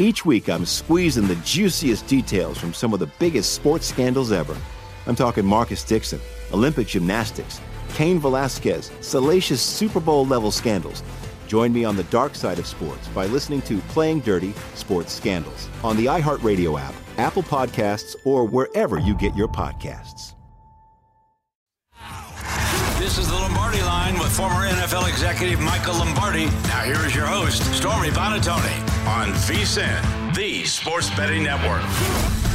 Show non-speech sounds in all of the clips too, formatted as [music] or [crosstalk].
Each week, I'm squeezing the juiciest details from some of the biggest sports scandals ever. I'm talking Marcus Dixon, Olympic gymnastics, Cain Velasquez, salacious Super Bowl level scandals. Join me on the dark side of sports by listening to Playing Dirty Sports Scandals on the iHeartRadio app, Apple Podcasts, or wherever you get your podcasts. This is the Lombardi line with former NFL executive Michael Lombardi. Now here is your host, Stormy Buonantony, on VSIN, the Sports Betting Network.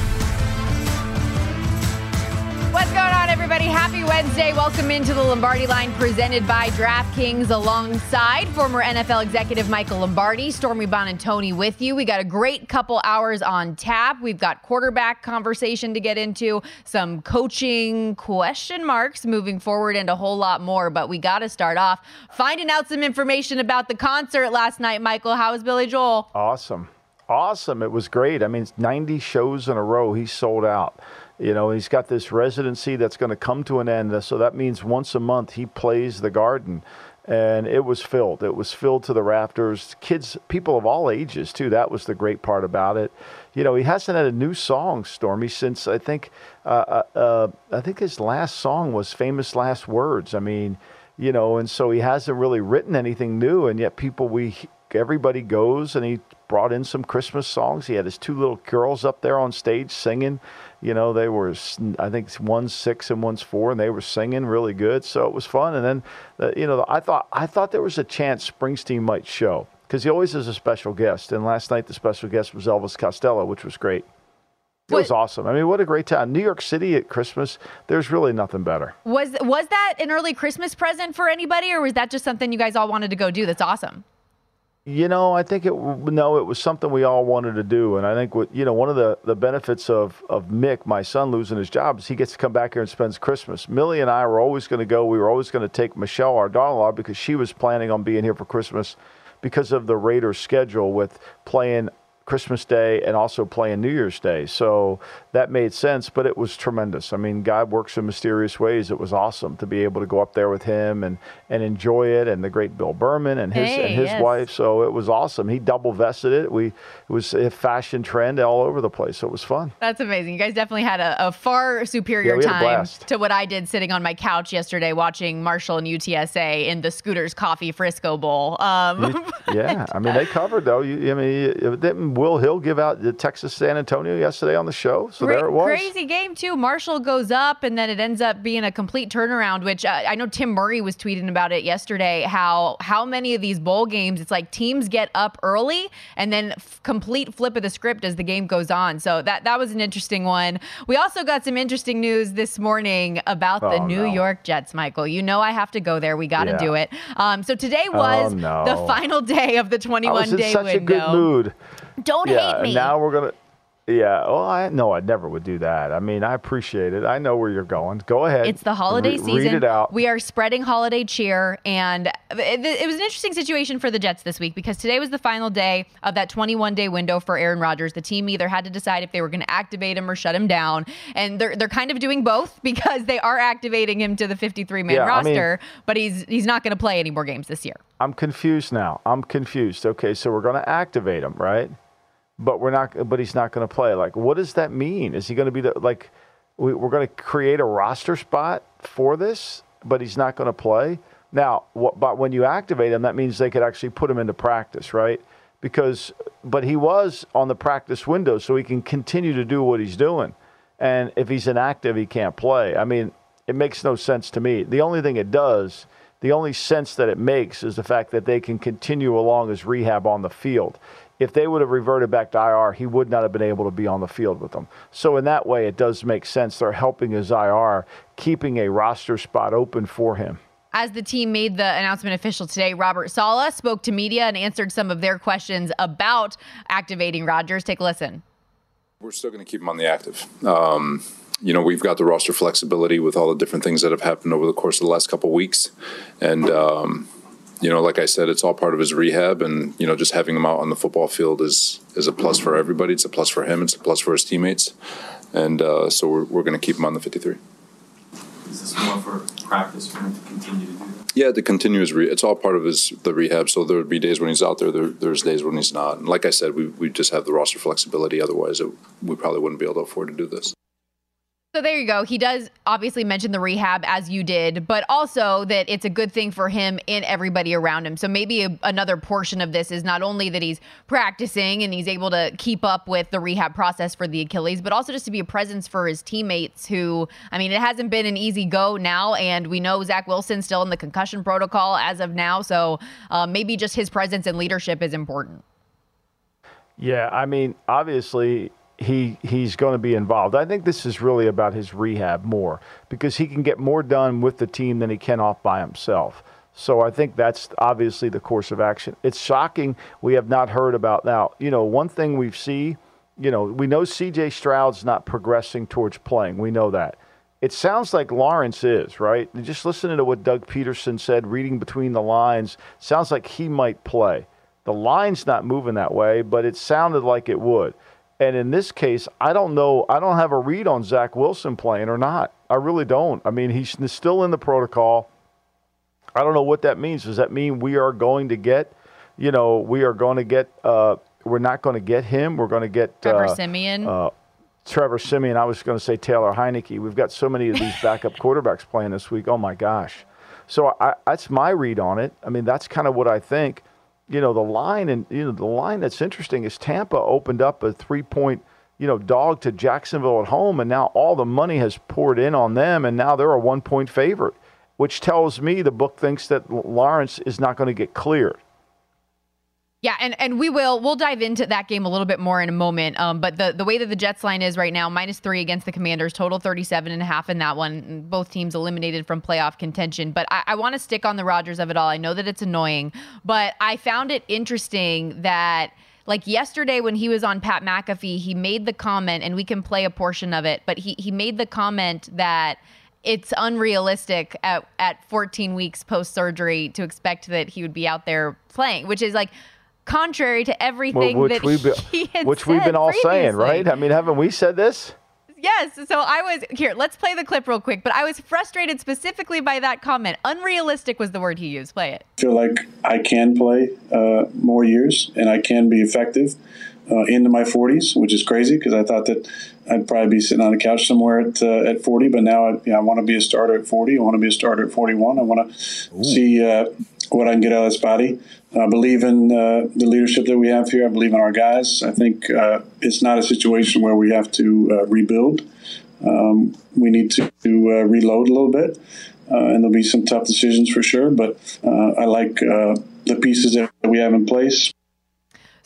What's going on, everybody? Happy Wednesday. Welcome into the Lombardi line presented by DraftKings alongside former NFL executive Michael Lombardi, Stormy Buonantony with you. We got a great couple hours on tap. We've got quarterback conversation to get into, some coaching question marks moving forward, and a whole lot more. But we got to start off finding out some information about the concert last night, Michael. How was Billy Joel? Awesome. Awesome. It was great. I mean, 90 shows in a row, he sold out. You know, he's got this residency that's going to come to an end. So that means once a month he plays the garden. And it was filled. It was filled to the rafters. Kids, people of all ages, too. That was the great part about it. You know, he hasn't had a new song, Stormy, since I think, uh, uh, uh I think his last song was "Famous Last Words." I mean, you know, and so he hasn't really written anything new. And yet, people, we, everybody goes, and he brought in some Christmas songs. He had his two little girls up there on stage singing. You know, they were, I think one's six and one's four, and they were singing really good. So it was fun. And then, uh, you know, I thought I thought there was a chance Springsteen might show because he always is a special guest. And last night the special guest was Elvis Costello, which was great. It was awesome. I mean, what a great time! New York City at Christmas. There's really nothing better. Was was that an early Christmas present for anybody, or was that just something you guys all wanted to go do? That's awesome. You know, I think it no, it was something we all wanted to do, and I think what you know, one of the, the benefits of of Mick, my son, losing his job is he gets to come back here and spends Christmas. Millie and I were always going to go. We were always going to take Michelle, our daughter-in-law, because she was planning on being here for Christmas, because of the Raiders' schedule with playing Christmas Day and also playing New Year's Day. So that made sense, but it was tremendous. I mean, God works in mysterious ways. It was awesome to be able to go up there with him and, and enjoy it, and the great Bill Berman and his hey, and his yes. wife. So it was awesome. He double vested it. We it was a fashion trend all over the place. So it was fun. That's amazing. You guys definitely had a, a far superior yeah, time to what I did sitting on my couch yesterday watching Marshall and UTSA in the Scooters Coffee Frisco Bowl. Um, yeah, I mean they covered though. You, I mean, Will Hill give out the Texas San Antonio yesterday on the show? So there it was. Crazy game too. Marshall goes up, and then it ends up being a complete turnaround. Which uh, I know Tim Murray was tweeting about it yesterday. How how many of these bowl games it's like teams get up early and then f- complete flip of the script as the game goes on. So that that was an interesting one. We also got some interesting news this morning about oh, the New no. York Jets. Michael, you know I have to go there. We got to yeah. do it. Um, so today oh, was no. the final day of the 21 day such window. a good mood. Don't yeah, hate me. Now we're gonna. Yeah. Well, I no, I never would do that. I mean, I appreciate it. I know where you're going. Go ahead. It's the holiday Re- season. Read it out. We are spreading holiday cheer, and it, it, was an interesting situation for the Jets this week because today was the final day of that 21 day window for Aaron Rodgers. The team either had to decide if they were going to activate him or shut him down, and they're they're kind of doing both [laughs] because they are activating him to the 53 man Yeah, I roster, mean- but he's he's not going to play any more games this year. I'm confused now. I'm confused. Okay, so we're going to activate him, right? But we're not. But he's not going to play. Like, what does that mean? Is he going to be the like? We, we're going to create a roster spot for this, but he's not going to play. Now, what, but when you activate him, that means they could actually put him into practice, right? Because but he was on the practice window, so he can continue to do what he's doing. And if he's inactive, he can't play. I mean, it makes no sense to me. The only thing it does, the only sense that it makes is the fact that they can continue along his rehab on the field. If they would have reverted back to IR, he would not have been able to be on the field with them. So, in that way, it does make sense. They're helping his IR, keeping a roster spot open for him. As the team made the announcement official today, Robert Saleh spoke to media and answered some of their questions about activating Rodgers. Take a listen. We're still going to keep him on the active. Um, you know, we've got the roster flexibility with all the different things that have happened over the course of the last couple weeks, and um, you know, like I said, it's all part of his rehab, and you know, just having him out on the football field is is a plus for everybody. It's a plus for him. It's a plus for his teammates, and uh, so we're we're going to keep him on the 53. Is this more for practice for him to continue to do that? Yeah, the continuous re- it's all part of his the rehab. So there would be days when he's out there, there there's days when he's not. And like I said, we we just have the roster flexibility. Otherwise, it, we probably wouldn't be able to afford to do this. So there you go. He does obviously mention the rehab as you did, but also that it's a good thing for him and everybody around him. So maybe a, another portion of this is not only that he's practicing and he's able to keep up with the rehab process for the Achilles, but also just to be a presence for his teammates who, I mean, it hasn't been an easy go now. And we know Zach Wilson's still in the concussion protocol as of now. So uh, maybe just his presence and leadership is important. Yeah, I mean, obviously he he's going to be involved. I think this is really about his rehab more because he can get more done with the team than he can off by himself. So I think that's obviously the course of action. It's shocking we have not heard about now. You know, one thing we see, you know, we know C.J. Stroud's not progressing towards playing. We know that. It sounds like Lawrence is right. Just listening to what Doug Pederson said, reading between the lines, sounds like he might play. The line's not moving that way, but it sounded like it would. And in this case, I don't know. I don't have a read on Zach Wilson playing or not. I really don't. I mean, he's still in the protocol. I don't know what that means. Does that mean we are going to get, you know, we are going to get, uh, we're not going to get him. We're going to get Trevor uh, Siemian. Uh, Trevor Siemian. I was going to say Taylor Heinicke. We've got so many of these backup quarterbacks playing this week. Oh my gosh. So I, that's my read on it. I mean, that's kind of what I think you know, the line and you know the line that's interesting is Tampa opened up a three point you know dog to Jacksonville at home, and now all the money has poured in on them, and now they're a one point favorite, which tells me the book thinks that Lawrence is not going to get cleared. Yeah, and, and we will we'll dive into that game a little bit more in a moment. Um, but the, the way that the Jets line is right now, minus three against the Commanders, total 37 and a half in that one. Both teams eliminated from playoff contention. But I, I want to stick on the Rodgers of it all. I know that it's annoying, but I found it interesting that like yesterday when he was on Pat McAfee, he made the comment, and we can play a portion of it, but he he made the comment that it's unrealistic at, at 14 weeks post surgery to expect that he would be out there playing, which is like contrary to everything well, that we've been, [laughs] he had which we've been all previously. saying, right? I mean, haven't we said this? Yes. So I was here. Let's play the clip real quick. But I was frustrated specifically by that comment. Unrealistic was the word he used. Play it. I feel like I can play uh, more years and I can be effective uh, into my 40s, which is crazy because I thought that I'd probably be sitting on a couch somewhere at uh, at 40. But now I, you know, I want to be a starter at 40. I want to be a starter at 41. I want to see uh, what I can get out of this body. I believe in uh, the leadership that we have here. I believe in our guys. I think uh, it's not a situation where we have to uh, rebuild. Um, we need to, to uh, reload a little bit, uh, and there'll be some tough decisions for sure. But uh, I like the pieces that we have in place.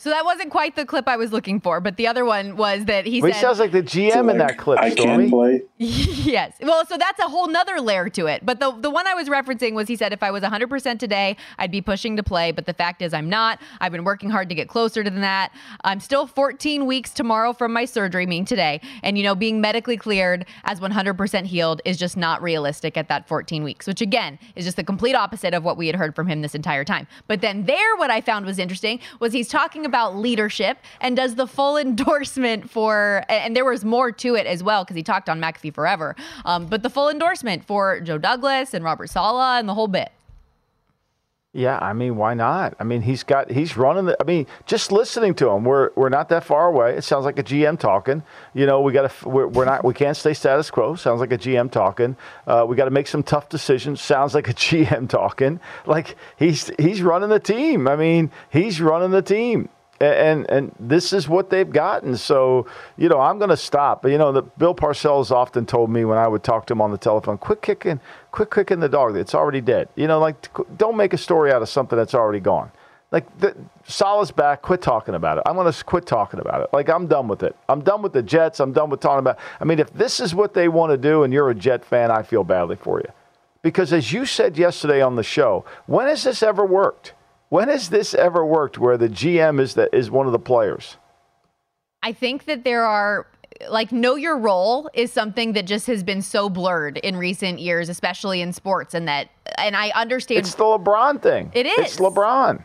So that wasn't quite the clip I was looking for, but the other one was that he well, said. He sounds like the GM like, in that clip. I Stormy. can play. [laughs] yes. Well, so that's a whole nother layer to it. But the the one I was referencing was he said if I was 100% today, I'd be pushing to play. But the fact is, I'm not. I've been working hard to get closer to that. I'm still 14 weeks tomorrow from my surgery, meaning today. And you know, being medically cleared as 100% healed is just not realistic at that 14 weeks, which again is just the complete opposite of what we had heard from him this entire time. But then there, what I found was interesting was he's talking about leadership and does the full [laughs] endorsement for, and there was more to it as well because he talked on McAfee forever, um, but the full endorsement for Joe Douglas and Robert Saleh and the whole bit. Yeah, I mean, why not? I mean, he's got he's running the. I mean, just listening to him, we're we're not that far away. It sounds like a GM talking. You know, we got to we're, we're not we can't stay status quo. Sounds like a GM talking. Uh, we got to make some tough decisions. Sounds like a [laughs] GM talking. Like he's he's running the team. I mean, he's running the team. And and this is what they've gotten. So you know, I'm going to stop. But you know, the, Bill Parcells often told me when I would talk to him on the telephone, "Quit kicking, quit kicking the dog. It's already dead." You know, like don't make a story out of something that's already gone. Like the, Saleh's back. Quit talking about it. I'm going to quit talking about it. Like I'm done with it. I'm done with the Jets. I'm done with talking about. I mean, if this is what they want to do, and you're a Jet fan, I feel badly for you, because as you said yesterday on the show, when has this ever worked? When has this ever worked where the GM is the, is one of the players? I think that there are like know your role is something that just has been so blurred in recent years, especially in sports, and that and I understand it's the LeBron thing. It is. It's LeBron.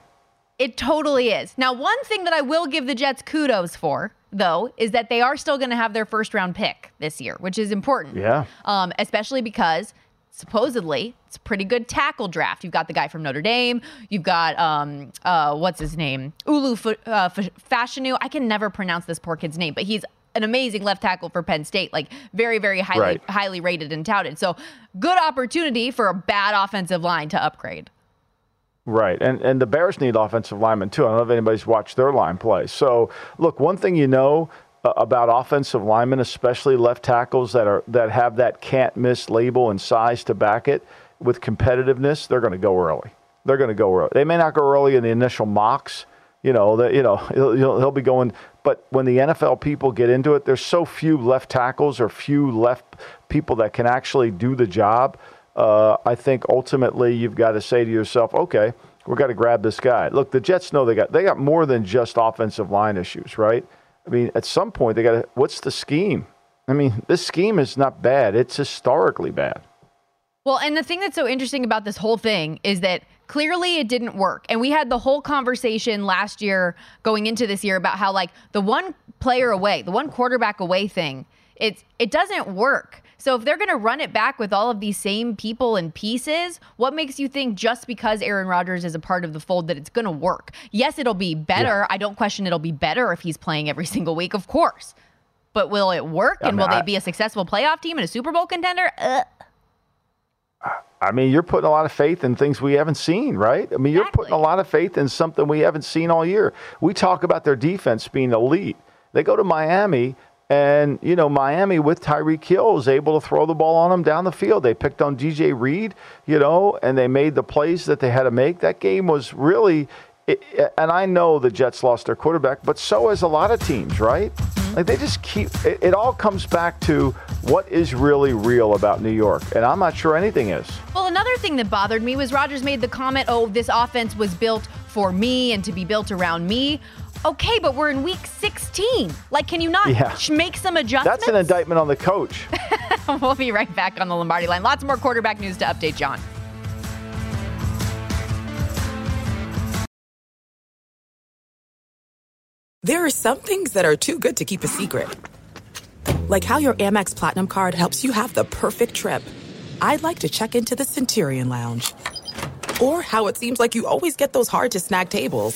It totally is. Now, one thing that I will give the Jets kudos for, though, is that they are still going to have their first round pick this year, which is important. Yeah. Um, especially because supposedly it's a pretty good tackle draft. You've got the guy from Notre Dame. You've got um uh what's his name Olu F- uh, Fashanu. I can never pronounce this poor kid's name, but he's an amazing left tackle for Penn State, like very very highly Right. highly rated and touted. So good opportunity for a bad offensive line to upgrade. Right, and and the Bears need offensive linemen too. I don't know if anybody's watched their line play. So look, one thing you know about offensive linemen, especially left tackles that are that have that can't miss label and size to back it with competitiveness, they're going to go early. They're going to go early. They may not go early in the initial mocks. You know, that you know [laughs] he'll, he'll, be going. But when the NFL people get into it, there's so few left tackles or few left people that can actually do the job. Uh, I think ultimately you've got to say to yourself, okay, we've got to grab this guy. Look, the Jets know they got they got more than just offensive line issues, right? I mean, at some point they got to. What's the scheme? I mean, this scheme is not bad. It's historically bad. Well, and the thing that's so interesting about this whole thing is that clearly it didn't work. And we had the whole conversation last year going into this year about how like the one player away, the one quarterback away thing, it's it doesn't work. So if they're going to run it back with all of these same people and pieces, what makes you think just because Aaron Rodgers is a part of the fold that it's going to work? Yes, it'll be better. I don't question it'll be better if he's playing every [laughs] single week, of course. But will it work I and mean, will I- they be a successful playoff team and a Super Bowl contender? Uh, I mean, you're putting a lot of faith in things we haven't seen, right? I mean, you're putting a lot of faith in something we haven't seen all year. We talk about their defense being elite. They go to Miami, and you know, Miami with Tyreek Hill was able to throw the ball on them down the field. They picked on DJ Reed, you know, and they made the plays that they had to make. That game was really. And I know the Jets lost their quarterback, but so has a lot of teams, right? Mm-hmm. Like they just keep. It, it all comes back to what is really real about New York, and I'm not sure anything is. Well, another thing that bothered me was Rodgers made the comment, oh, this offense was built for me and to be built around me. Okay, but we're in week 16. Like, can you not Yeah. make some adjustments? That's an indictment on the coach. [laughs] we'll be right back on the Lombardi line. Lots more quarterback news to update, John. There are some things that are too good to keep a secret. Like how your Amex Platinum card helps you have the perfect trip. I'd like to check into the Centurion Lounge. Or how it seems like you always get those hard to snag tables.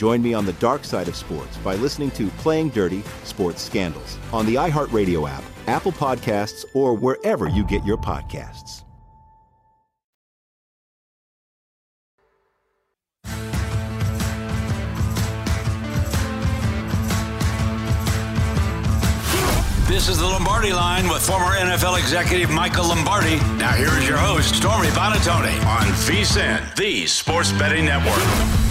Join me on the dark side of sports by listening to Playing Dirty Sports Scandals on the iHeartRadio app, Apple Podcasts, or wherever you get your podcasts. This is the Lombardi line with former NFL executive Michael Lombardi. Now, here is your host, Stormy Buonantony, on VSIN, the Sports Betting Network.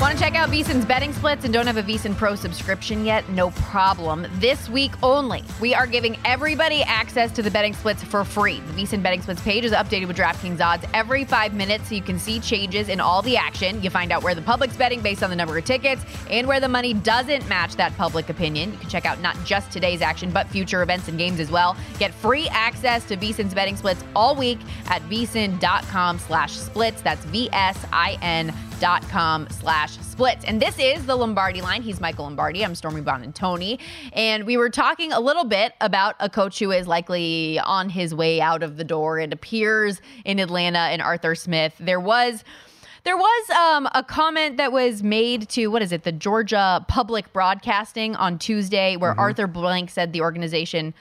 Want to check out VSIN's betting splits and don't have a VSIN Pro subscription yet? No problem. This week only, we are giving everybody access to the betting splits for free. The VSIN betting splits page is updated with DraftKings odds every five minutes so you can see changes in all the action. You find out where the public's betting based on the number of tickets and where the money doesn't match that public opinion. You can check out not just today's action, but future events and games as well. Get free access to VSIN's betting splits all week at vsin.com slash splits. That's V-S-I-N dot com slash splits. And this is the Lombardi line. He's Michael Lombardi. I'm Stormy Buonantony. And Tony. And we were talking a little bit about a coach who is likely on his way out of the door. It appears in Atlanta and Arthur Smith. There was there was um, a comment that was made to what is it, the Georgia Public Broadcasting on Tuesday, where mm-hmm. Arthur Blank said the organization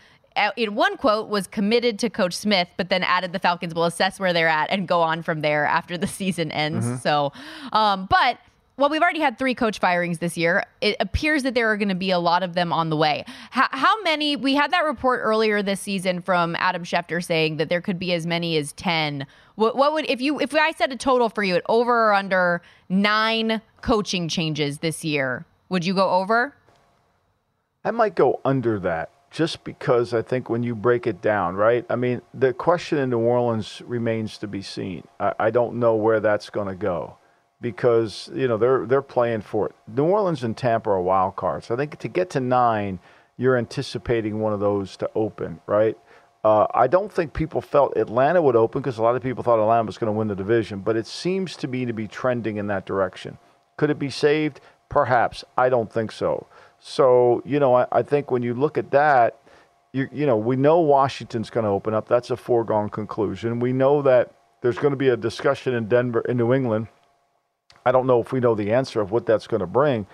in one quote was committed to Coach Smith, but then added the Falcons will assess where they're at and go on from there after the [laughs] season ends. Mm-hmm. So, um, but well, we've already had three coach firings this year. It appears that there are going to be a lot of them on the way. How, how, many? We had that report earlier this season from Adam Schefter saying that there could be as many as ten. What, what would if you if I said a total for you at over or under nine coaching changes this year? Would you go over? I might go under that just because I think when you break it down, right? I mean, the question in New Orleans remains to be seen. I, I don't know where that's going to go because you know they're they're playing for it. New Orleans and Tampa are wild cards. I think to get to nine, you're anticipating one of those to open, right? Uh, I don't think people felt Atlanta would open because a lot of people thought Atlanta was going to win the division, but it seems to me to be trending in that direction. Could it be saved? Perhaps. I don't think so. So, you know, I, I think when you look at that, you, you know, we know Washington's going to open up. That's a foregone conclusion. We know that there's going to be a discussion in Denver, in New England. I don't know if we know the answer of what that's going to bring,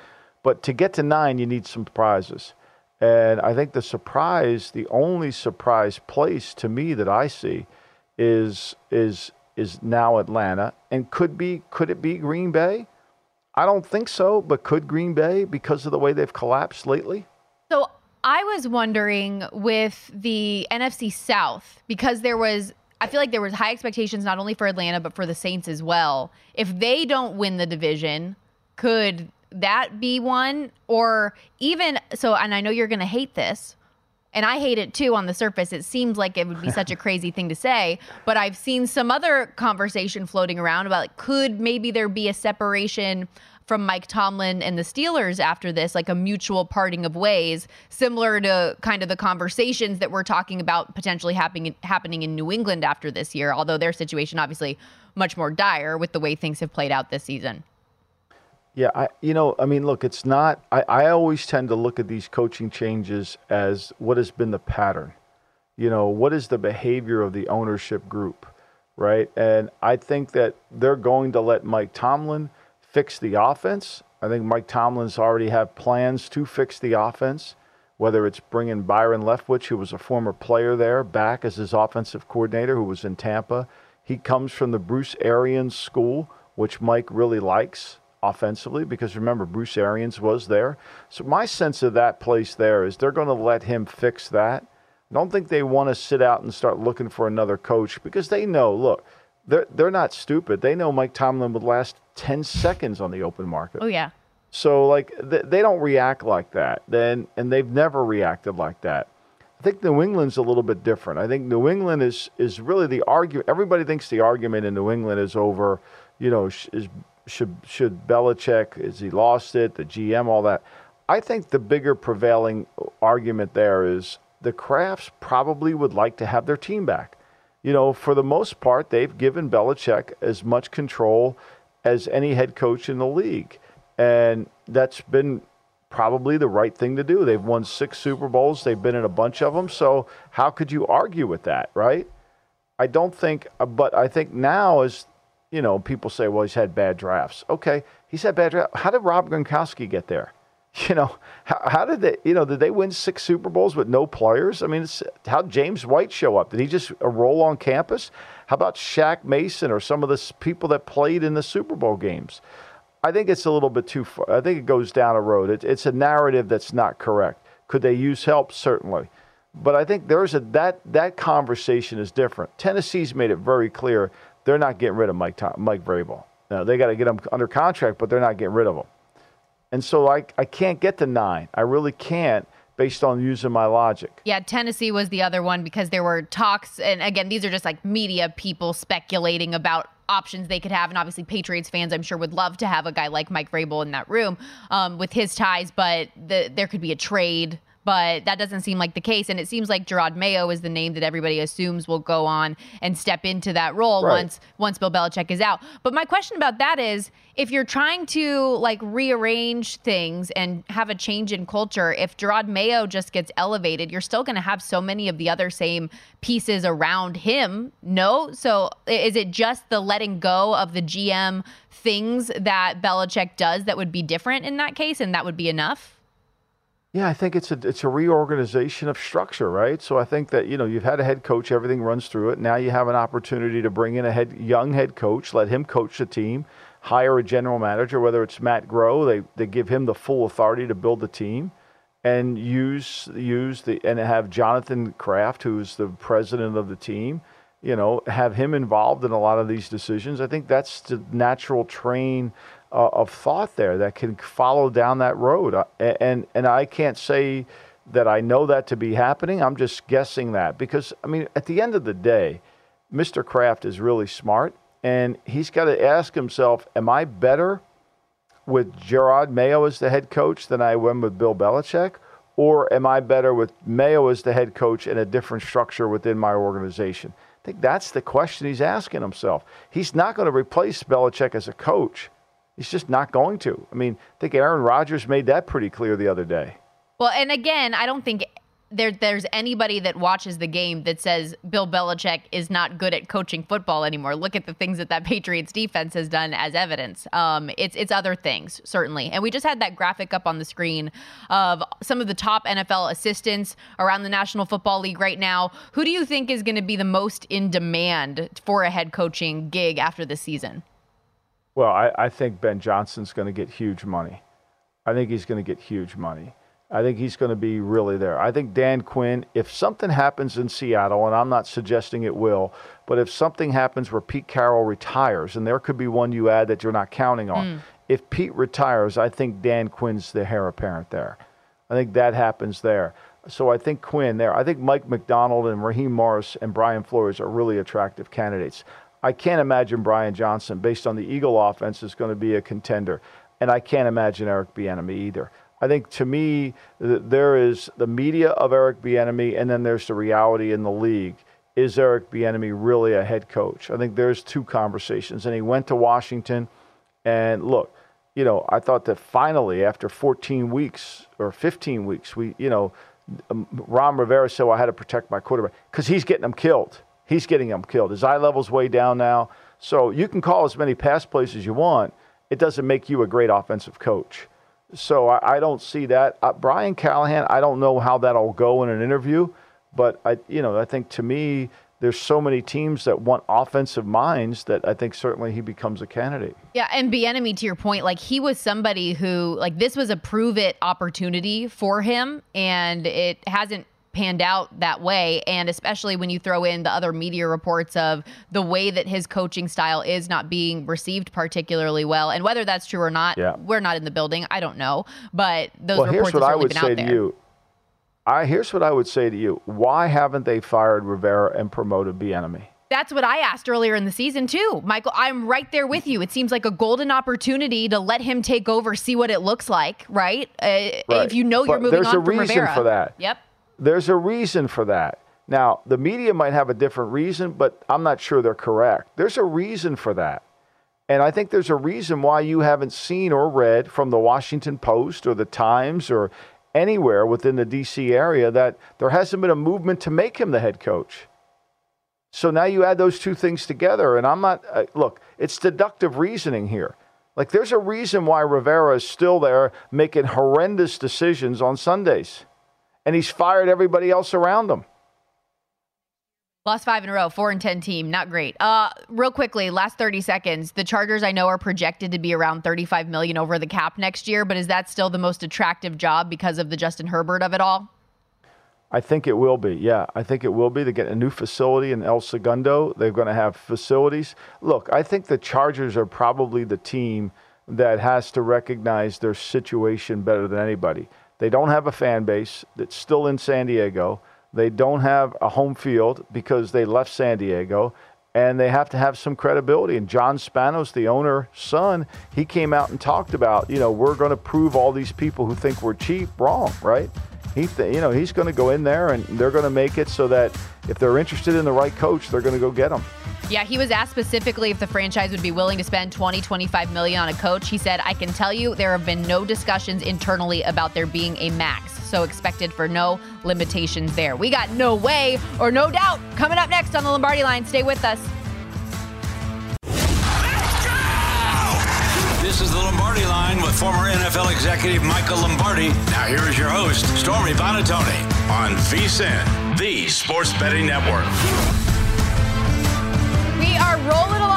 but to get to nine, you need some surprises. And I think the surprise, the only surprise place to me that I see, is is is now Atlanta, and could be could it be Green Bay? I don't think so, but could Green Bay because of the way they've collapsed lately? So I was wondering with the NFC South because there was I feel like there was high expectations not only for Atlanta but for the Saints as well. If they don't win the division, could that be one or even so and I know you're going to hate this, and I hate it too on the surface. It seems like it would be such a [laughs] crazy thing to say, but I've seen some other conversation floating around about like, could maybe there be a separation from Mike Tomlin and the Steelers after this, like a mutual parting of ways, similar to kind of the conversations that we're talking about potentially happening happening in New England after this year, although their situation obviously much more dire with the way things have played out this season. Yeah, I you know, I mean, look, it's not I, I always tend to look at these coaching changes as what has been the pattern. You know, what is the behavior of the ownership group, right? And I think that they're going to let Mike Tomlin fix the offense. I think Mike Tomlin's already have plans to fix the offense, whether it's bringing Byron Leftwich, who was a former player there, back as his offensive coordinator, who was in Tampa. He comes from the Bruce Arians school, which Mike really likes offensively because remember Bruce Arians was there. So my sense of that place there is they're going to let him fix that. I don't think they want to sit out and start looking for another coach because they know, look, they're they're not stupid. They know Mike Tomlin would last 10 seconds on the open market. Oh yeah. So like they, they don't react like that. Then and they've never reacted like that. I think New England's a little bit different. I think New England is is really the argument. Everybody thinks the argument in New England is over. You know, is should should Belichick is he lost it? The GM, all that. I think the bigger prevailing argument there is the Krafts probably would like to have their team back. You know, for the most part, they've given Belichick as much control as any head coach in the league, and that's been probably the right thing to do. They've won six Super Bowls. They've been in a bunch of them. So how could you argue with that, right? I don't think, uh, but I think now as you know, people say, well, he's had bad drafts. Okay, he's had bad drafts. How did Rob Gronkowski get there? [laughs] You know, how, how, did they, you know, did they win six Super Bowls with no players? I mean, how did James White show up? Did he just roll on campus? How about Shaq Mason or some of the people that played in the Super Bowl games? I think it's a little bit too far. I think it goes down a road. It, it's a narrative that's not correct. Could they use help? Certainly. But I think there's a that that conversation is different. Tennessee's made it very clear they're not getting rid of Mike Tom, Mike Vrabel. Now, they got to get him under contract, but they're not getting rid of him. And so I I can't get to nine. I really can't based on using my logic. Yeah, Tennessee was the other one because there were talks, and again, these are just like media people speculating about options they could have. And obviously, Patriots fans, I'm sure, would love to have a guy like Mike Vrabel in that room um, with his ties, but the, there could be a trade but that doesn't seem like the case. And it seems like Jerod Mayo is the name that everybody assumes will go on and step into that role right. once once Bill Belichick is out. But my question about that is if you're trying to like rearrange things and have a change in culture, if Jerod Mayo just gets elevated, you're still going to have so many of the other same pieces around him. No? So is it just the letting go of the GM things that Belichick does that would be different in that case and that would be enough? Yeah, I think it's a it's a reorganization of structure, right? So I think that you know you've had a head coach, everything runs through it. Now you have an opportunity to bring in a head young head coach, let him coach the team, hire a general manager, whether it's Matt Groh, they they give him the full authority to build the team, and use use the and have Jonathan Kraft, who's the president of the team, you know, have him involved in a lot of these decisions. I think that's the natural train uh, of thought there that can follow down that road. Uh, and and I can't say that I know that to be happening. I'm just guessing that because I mean, at the end of the day, Mr. Kraft is really smart, and he's got to ask himself, "Am I better with Jerod Mayo as the head coach than I am with Bill Belichick?" Or am I better with Mayo as the head coach in a different structure within my organization? I think that's the question he's asking himself. He's not going to replace Belichick as a coach. He's just not going to. I mean, I think Aaron Rodgers made that pretty clear the other day. Well, and again, I don't think there there's anybody that watches the game that says Bill Belichick is not good at coaching football anymore. Look at the things that that [laughs] Patriots defense has done as evidence. Um, it's it's other things certainly, and we just had that graphic up on the screen of some of the top NFL assistants around the National Football League right now. Who do you think is going to be the most in demand for a head coaching gig after the season? Well, I, I think Ben Johnson's going to get huge money. I think he's going to get huge money. I think he's going to be really there. I think Dan Quinn, if something happens in Seattle, and I'm not suggesting it will, but if something happens where Pete Carroll retires, and there could be one you add that you're not counting on. Mm. If Pete retires, I think Dan Quinn's the heir apparent there. I think that happens there. So I think Quinn there. I think Mike Macdonald and Raheem Morris and Brian Flores are really attractive candidates. I can't imagine Brian Johnson, based on the Eagle offense, is going to be a contender. And I can't imagine Eric Bieniemy either. I think to me, there is the media of Eric Bieniemy, and then there's the reality in the league. Is Eric Bieniemy really a head coach? I think there's two conversations. And he went to Washington, and look, you know, I thought that finally, after 14 weeks or 15 weeks, we, you know, um, Ron Rivera said, well, I had to protect my quarterback because he's getting them killed. He's getting them killed. His eye level's way down now. So you can call as many pass plays as you want. It doesn't make you a great offensive coach. So I, I don't see that. Uh, Brian Callahan, I don't know how that'll go in an interview, but I, you know, I think to me, there's so many teams that want offensive minds that I think certainly he becomes a candidate. Yeah, and Bieniemy, to your point, like he was somebody who, like, this was a prove it opportunity for him, and it hasn't panned out that way. And especially when you throw in the other media reports of the way that his coaching style is not being received particularly well. And whether that's true or not, yeah. we're not in the building. I don't know. But those well, reports here's what have I would say to you. I, here's what I would say to you. Why haven't they fired Rivera and promoted Bieniemy? That's what I asked earlier in the season too, Michael. I'm right there with you. It seems like a golden opportunity to let him take over, see what it looks like, right? Uh, right. If you know but you're moving on from Rivera. There's a reason for that. Yep. There's a reason for that. Now, the media might have a different reason, but I'm not sure they're correct. There's a reason for that. And I think there's a reason why you haven't seen or read from the Washington Post or the Times or anywhere within the DC area that there hasn't been a movement to make him the head coach. So now you add those two things together, and I'm not, uh, look, it's deductive reasoning here. Like there's a reason why Rivera is still there making horrendous decisions on Sundays and he's fired everybody else around him. Lost five in a row, four and 10 team. Not great. Uh, real quickly, last 30 seconds. The Chargers, I know, are projected to be around 35 million over the cap next year, but is that still the most attractive job because of the Justin Herbert of it all? I think it will be. Yeah, I think it will be. They get a new facility in El Segundo. They're going to have facilities. Look, I think the Chargers are probably the team that has to recognize their situation better than anybody. They don't have a fan base that's still in San Diego. They don't have a home field because they left San Diego, and they have to have some credibility. And John Spanos, the owner's son, he came out and talked about, you know, we're going to prove all these people who think we're cheap wrong, right? He, th- you know, he's going to go in there and they're going to make it so that if they're interested in the right coach, they're going to go get them. Yeah, he was asked specifically if the franchise would be willing to spend 20, 25 million on a coach. He said, I can tell you there have been no discussions internally about there being a max. So expected for no limitations there. We got no way or no doubt coming up next on the Lombardi line. Stay with us. This is the Lombardi line with former NFL executive Michael Lombardi. Now here is your host, Stormy Buonantony on VSIN, the Sports Betting Network. We are rolling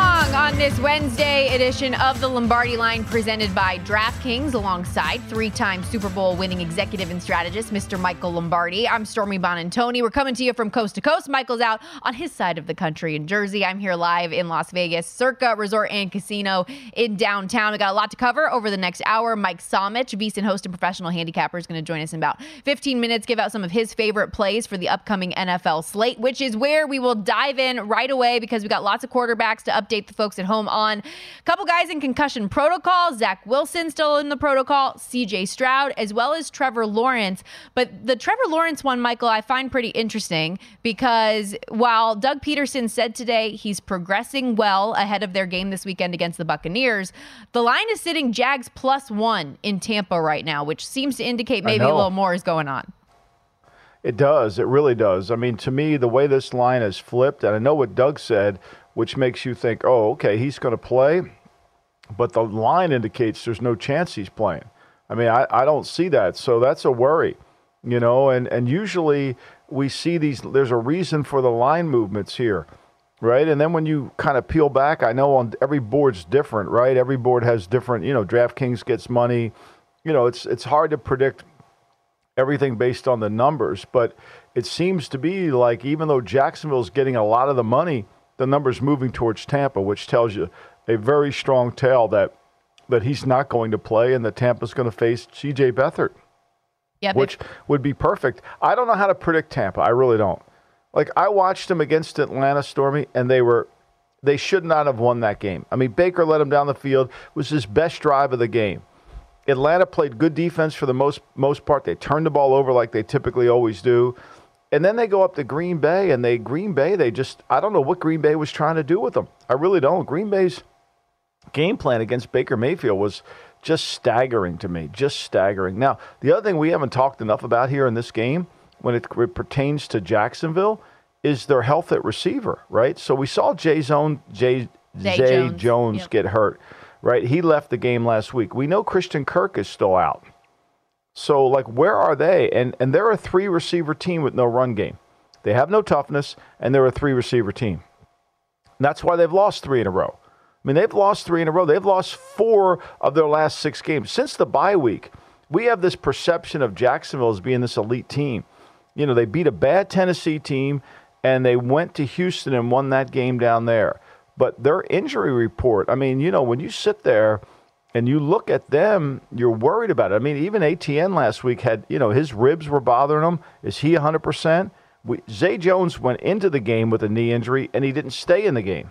on this Wednesday edition of the Lombardi Line presented by DraftKings alongside three-time Super Bowl winning executive and strategist Mr. Michael Lombardi. I'm Stormy Buonantony. We're coming to you from coast to coast. Michael's out on his side of the country in Jersey. I'm here live in Las Vegas, Circa Resort and Casino in downtown. We got a lot to cover over the next hour. Mike Somich, VSIN host and professional handicapper, is going to join us in about 15 minutes, give out some of his favorite plays for the upcoming NFL slate, which is where we will dive in right away because we got lots of quarterbacks to update the folks at home on. A couple guys in concussion protocol. Zach Wilson still in the protocol. CJ Stroud, as well as Trevor Lawrence. But the Trevor Lawrence one, Michael, I find pretty interesting because while Doug Pederson said today he's progressing well ahead of their game this weekend against the Buccaneers, the line is sitting Jags plus one in Tampa right now, which seems to indicate maybe a little more is going on. It does. It really does. I mean, to me, the way this line is flipped, and I know what Doug said which makes you think, oh, okay, he's going to play. But the line indicates there's no chance he's playing. I mean, I, I don't see that. So that's a worry, you know, and, and usually we see these, there's a reason for the line movements here, right? And then when you kind of peel back, I know on every board's different, right? Every board has different, you know, DraftKings gets money. You know, it's, it's hard to predict everything based on the numbers, but it seems to be like even though Jacksonville's getting a lot of the money, the numbers moving towards Tampa, which tells you a very strong tale that that he's not going to play and that Tampa's going to face C.J. Beathard, yep, which would be perfect. I don't know how to predict Tampa. I really don't. Like I watched them against Atlanta Stormy, and they were they should not have won that game. I mean, Baker led them down the field. It was his best drive of the game. Atlanta played good defense for the most most part. They turned the ball over like they typically always do. And then they go up to Green Bay, and they Green Bay, they just I don't know what Green Bay was trying to do with them. I really don't. Green Bay's game plan against Baker Mayfield was just staggering to me, just staggering. Now, the other thing we haven't talked enough about here in this game, when it, it pertains to Jacksonville, is their health at receiver, right? So we saw Jay Zone, Jay, Zay, Jones, Jones yep. get hurt, right? He left the game last week. We know Christian Kirk is still out. So, like, where are they? And and they're a three receiver team with no run game. They have no toughness, and they're a three receiver team. And that's why they've lost three in a row. I mean, they've lost three in a row. They've lost four of their last six games since the bye week. We have this perception of Jacksonville as being this elite team. You know, they beat a bad Tennessee team, and they went to Houston and won that game down there. But their injury report, I mean, you know, when you sit there and you look at them, you're worried about it. I mean, even ATN last week had, you know, his ribs were bothering him. Is he 100%? We, Zay Jones went into the game with a knee injury and he didn't stay in the game.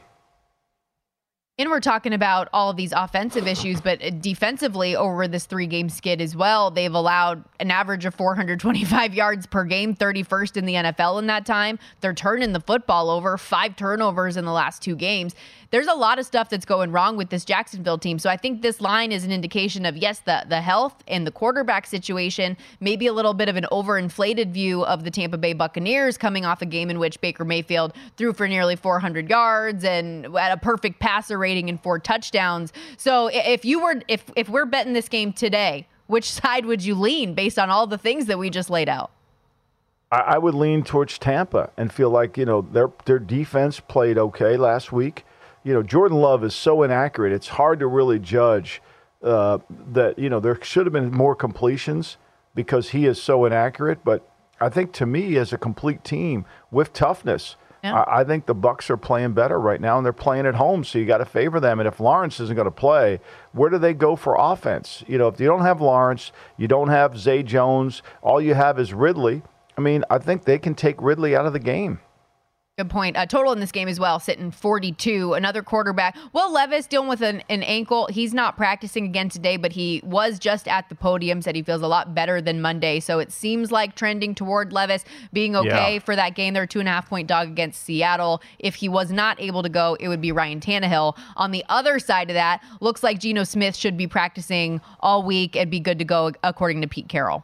And we're talking about all of these offensive issues, but uh, defensively over this three game skid as well, they've allowed an average of 425 yards per game, 31st in the NFL in that time. They're turning the football over, five turnovers in the last two games there's a lot of stuff that's going wrong with this Jacksonville team. So I think this line is an indication of yes, the the health and the quarterback situation, maybe a little bit of an overinflated view of the Tampa Bay Buccaneers coming off a game in which Baker Mayfield threw for nearly 400 yards and had a perfect passer rating and four touchdowns. So if you were if if we're betting this game today, which [laughs] side would you lean based on all the things that we just laid out? I, I would lean towards Tampa and feel like you know their their defense played okay last week. You know, Jordan Love is so inaccurate; it's hard to really judge uh, that. You know, there should have been more completions because he is so inaccurate. But I think to me, as a complete team with toughness, Yeah. I, I think the Bucks are playing better right now, and they're playing at home. So you got to favor them. And if Lawrence isn't going to play, where do they go for offense? You know, if you don't have Lawrence, you don't have Zay Jones. All you have is Ridley. I mean, I think they can take Ridley out of the game. Good point. Uh, total in this game as well, sitting 42. Another quarterback. Will Levis dealing with an, an ankle. He's not practicing again today, but he was just at the podium, said he feels a lot better than Monday. So it seems like trending toward Levis being okay Yeah. for that game. They're a two and a half point dog against Seattle. If he was not able to go, it would be Ryan Tannehill. On the other side of that, looks like Geno Smith should be practicing all week and be good to go, according to Pete Carroll.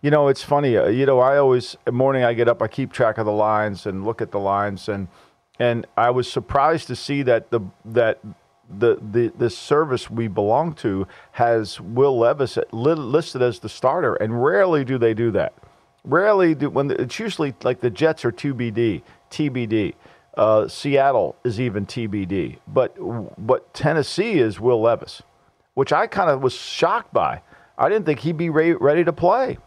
You know, it's funny. uh, You know, I always morning I get up, I keep track of the lines and look at the lines, and and I was surprised to see that the that the the this service we belong to has Will Levis li- listed as the starter, and rarely do they do that. Rarely do when it's usually like the Jets are TBD, TBD. Uh, Seattle is even TBD, but but Tennessee is Will Levis, which I kind of was shocked by. I didn't think he'd be re- ready to play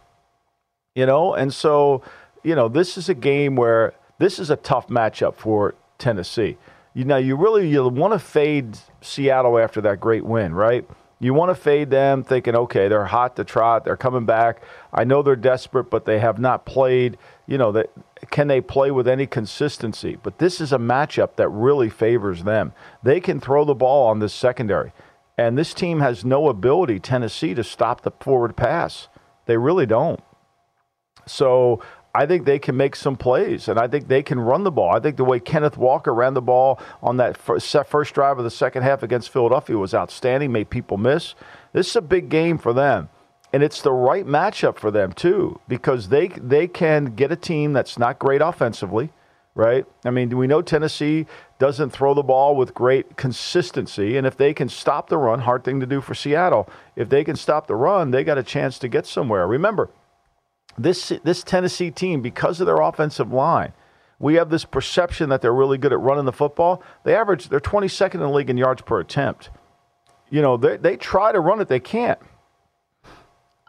you know? And so you know this is a game where this is a tough matchup for tennessee. You know you really you want to fade seattle after that great win right? You want to fade them thinking okay they're hot to trot they're coming back. I know they're desperate but they have not played you know that can they play with any consistency? But this is a matchup that really favors them. They can throw the ball on this secondary. And this team has no ability tennessee to stop the forward pass. They really don't so I think they can make some plays, and I think they can run the ball. I think the way Kenneth Walker ran the ball on that first, drive of the second half against Philadelphia was outstanding, made people miss. This is a big game for them. And it's the right matchup for them too, because they they can get a team that's not great offensively, right? I mean, we know Tennessee doesn't throw the ball with great consistency, and if they can stop the run, hard thing to do for Seattle. If they can stop the run, they got a chance to get somewhere. Remember, this this Tennessee team, because of their offensive line, we have this perception that they're really good at running the football. They average they're 22nd in the league in yards per attempt. You know, they they try to run it, they can't.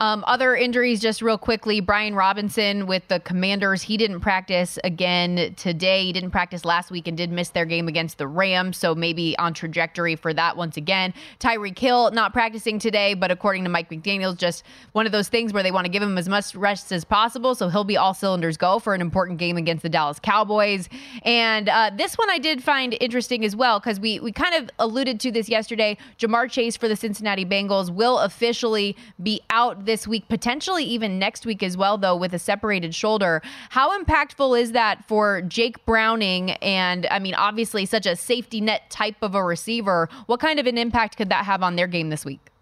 Um, other injuries, just real quickly. Brian Robinson with the Commanders, he didn't practice again today. He didn't practice last week and did miss their game against the Rams, so maybe on trajectory for that once again. Tyreek Hill not practicing today, but according to Mike McDaniels, just one of those things where they want to give him as much rest as possible, so he'll be all cylinders go for an important game against the Dallas Cowboys. And uh, this one I did find interesting as well because we we kind of alluded to this yesterday. Ja'Marr Chase for the Cincinnati Bengals will officially be out this week, potentially even next week as well, though, with a separated shoulder. How impactful is that for Jake Browning? And I mean, obviously, such a safety net type of a receiver. What kind of an impact could that have on their game this week?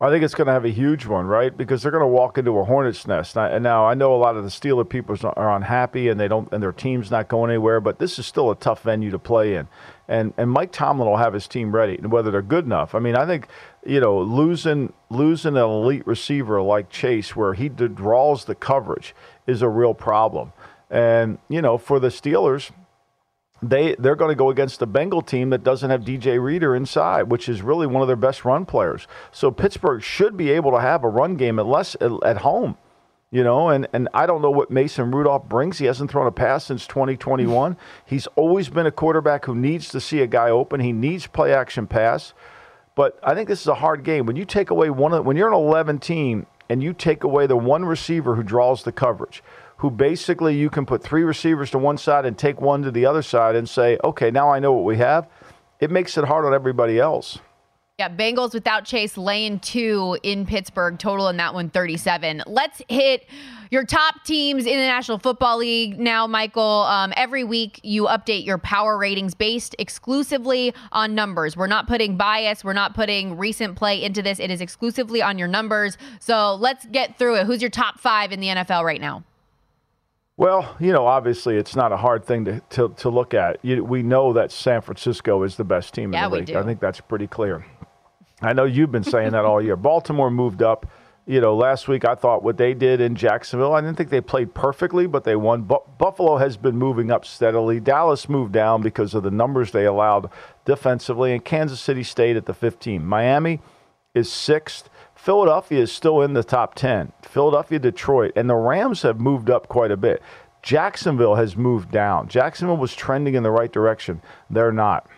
I think it's going to have a huge one, right? Because they're going to walk into a hornet's nest. And now I know a lot of the Steeler people are unhappy and they don't, and their team's not going anywhere. But this is still a tough venue to play in, and and Mike Tomlin will have his team ready, and whether they're good enough. I mean, I think you know losing losing an elite receiver like Chase, where he draws the coverage, is a real problem. And you know, for the Steelers, they they're going to go against a Bengal team that doesn't have DJ Reader inside, which is really one of their best run players. So Pittsburgh should be able to have a run game unless at home, you know. And and I don't know what Mason Rudolph brings. He hasn't thrown a pass since 2021. He's always been a quarterback who needs to see a guy open. He needs play action pass. But I think this is a hard game. When you take away one of when you're an 11 team and you take away the one receiver who draws the coverage, who basically you can put three receivers to one side and take one to the other side and say, okay, now I know what we have. It makes it hard on everybody else. Yeah, Bengals without Chase laying two in Pittsburgh, total in that one 37. Let's hit your top teams in the National Football League now, Michael. Um, every week you update your power ratings based exclusively on numbers. We're not putting bias, we're not putting recent play into this. It is exclusively on your numbers. So let's get through it. Who's your top five in the NFL right now? Well, you know, obviously it's not a hard thing to, to, to look at. You, we know that San Francisco is the best team Yeah, in the we league. do. I think that's pretty clear. I know you've been saying that all year. [laughs] Baltimore moved up. You know, last week I thought what they did in Jacksonville, I didn't think they played perfectly, but they won. Bu- Buffalo has been moving up steadily. Dallas moved down because of the numbers they allowed defensively, and Kansas City stayed at the 15. Miami is sixth. Philadelphia is still in the top 10. Philadelphia, Detroit, and the Rams have moved up quite a bit. Jacksonville has moved down. Jacksonville was trending in the right direction. They're not.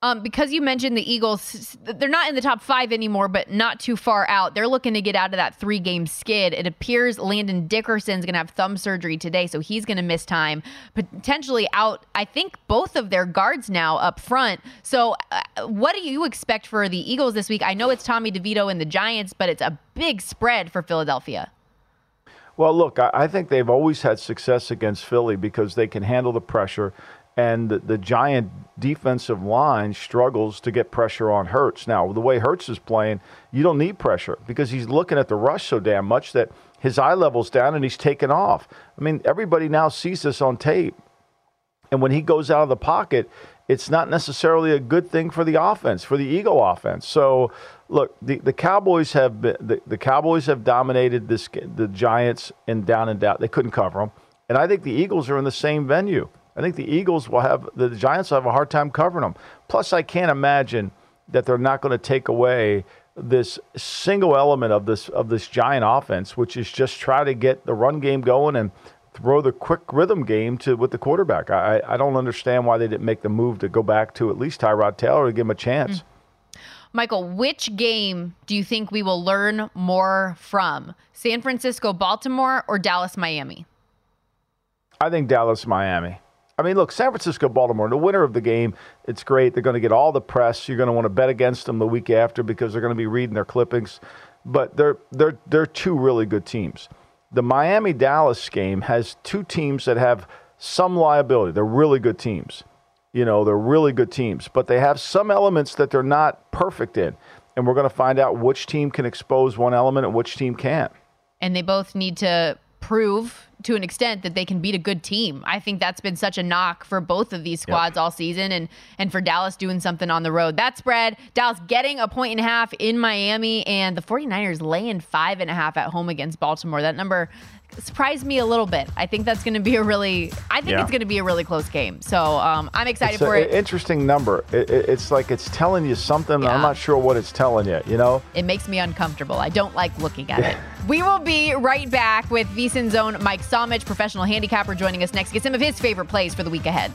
Um, because you mentioned the Eagles, they're not in the top five anymore, but not too far out. They're looking to get out of that three game skid. It appears Landon Dickerson's going to have thumb surgery today, so he's going to miss time, potentially out, I think, both of their guards now up front. So, uh, what do you expect for the Eagles this week? I know it's Tommy DeVito and the Giants, but it's a big spread for Philadelphia. Well, look, I, I think they've always had success against Philly because they can handle the pressure and the, the, giant defensive line struggles to get pressure on Hurts. Now, the way Hurts is playing, you don't need pressure because he's looking at the rush so damn much that his eye level's down and he's taken off. I mean, everybody now sees this on tape. And when he goes out of the pocket, it's not necessarily a good thing for the offense, for the Eagle offense. So, look, the, the Cowboys have been, the, the Cowboys have dominated this the Giants in down and out. They couldn't cover them. And I think the Eagles are in the same venue. I think the Eagles will have the Giants will have a hard time covering them. Plus, I can't imagine that they're not going to take away this single element of this of this giant offense, which is just try to get the run game going and throw the quick rhythm game to with the quarterback. I, I don't understand why they didn't make the move to go back to at least Tyrod Taylor to give him a chance. Mm. Michael, which game do you think we will learn more from? San Francisco, Baltimore, or Dallas, Miami? I think Dallas, Miami. I mean, look, San Francisco, Baltimore, the winner of the game, it's great. They're going to get all the press. You're going to want to bet against them the week after because they're going to be reading their clippings. But they're they're they're two really good teams. The Miami Dallas game has two teams that have some liability. They're really good teams. You know, they're really good teams, but they have some elements that they're not perfect in. And we're going to find out which team can expose one element and which team can't. And they both need to prove to an extent that they can beat a good team. I think that's been such a knock for both of these squads yep. all season and and for Dallas doing something on the road. That spread, Dallas getting a point and a half in Miami and the 49ers laying five and a half at home against Baltimore. That number surprised me a little bit. I think that's going to be a really, I think yeah. it's going to be a really close game. So um, I'm excited it's for a, it. Interesting number. It, it, it's like it's telling you something. Yeah. I'm not sure what it's telling you. You know, it makes me uncomfortable. I don't like looking at it. [laughs] We will be right back with VSIN's own Mike Somich, professional handicapper, joining us next. To get some of his favorite plays for the week ahead.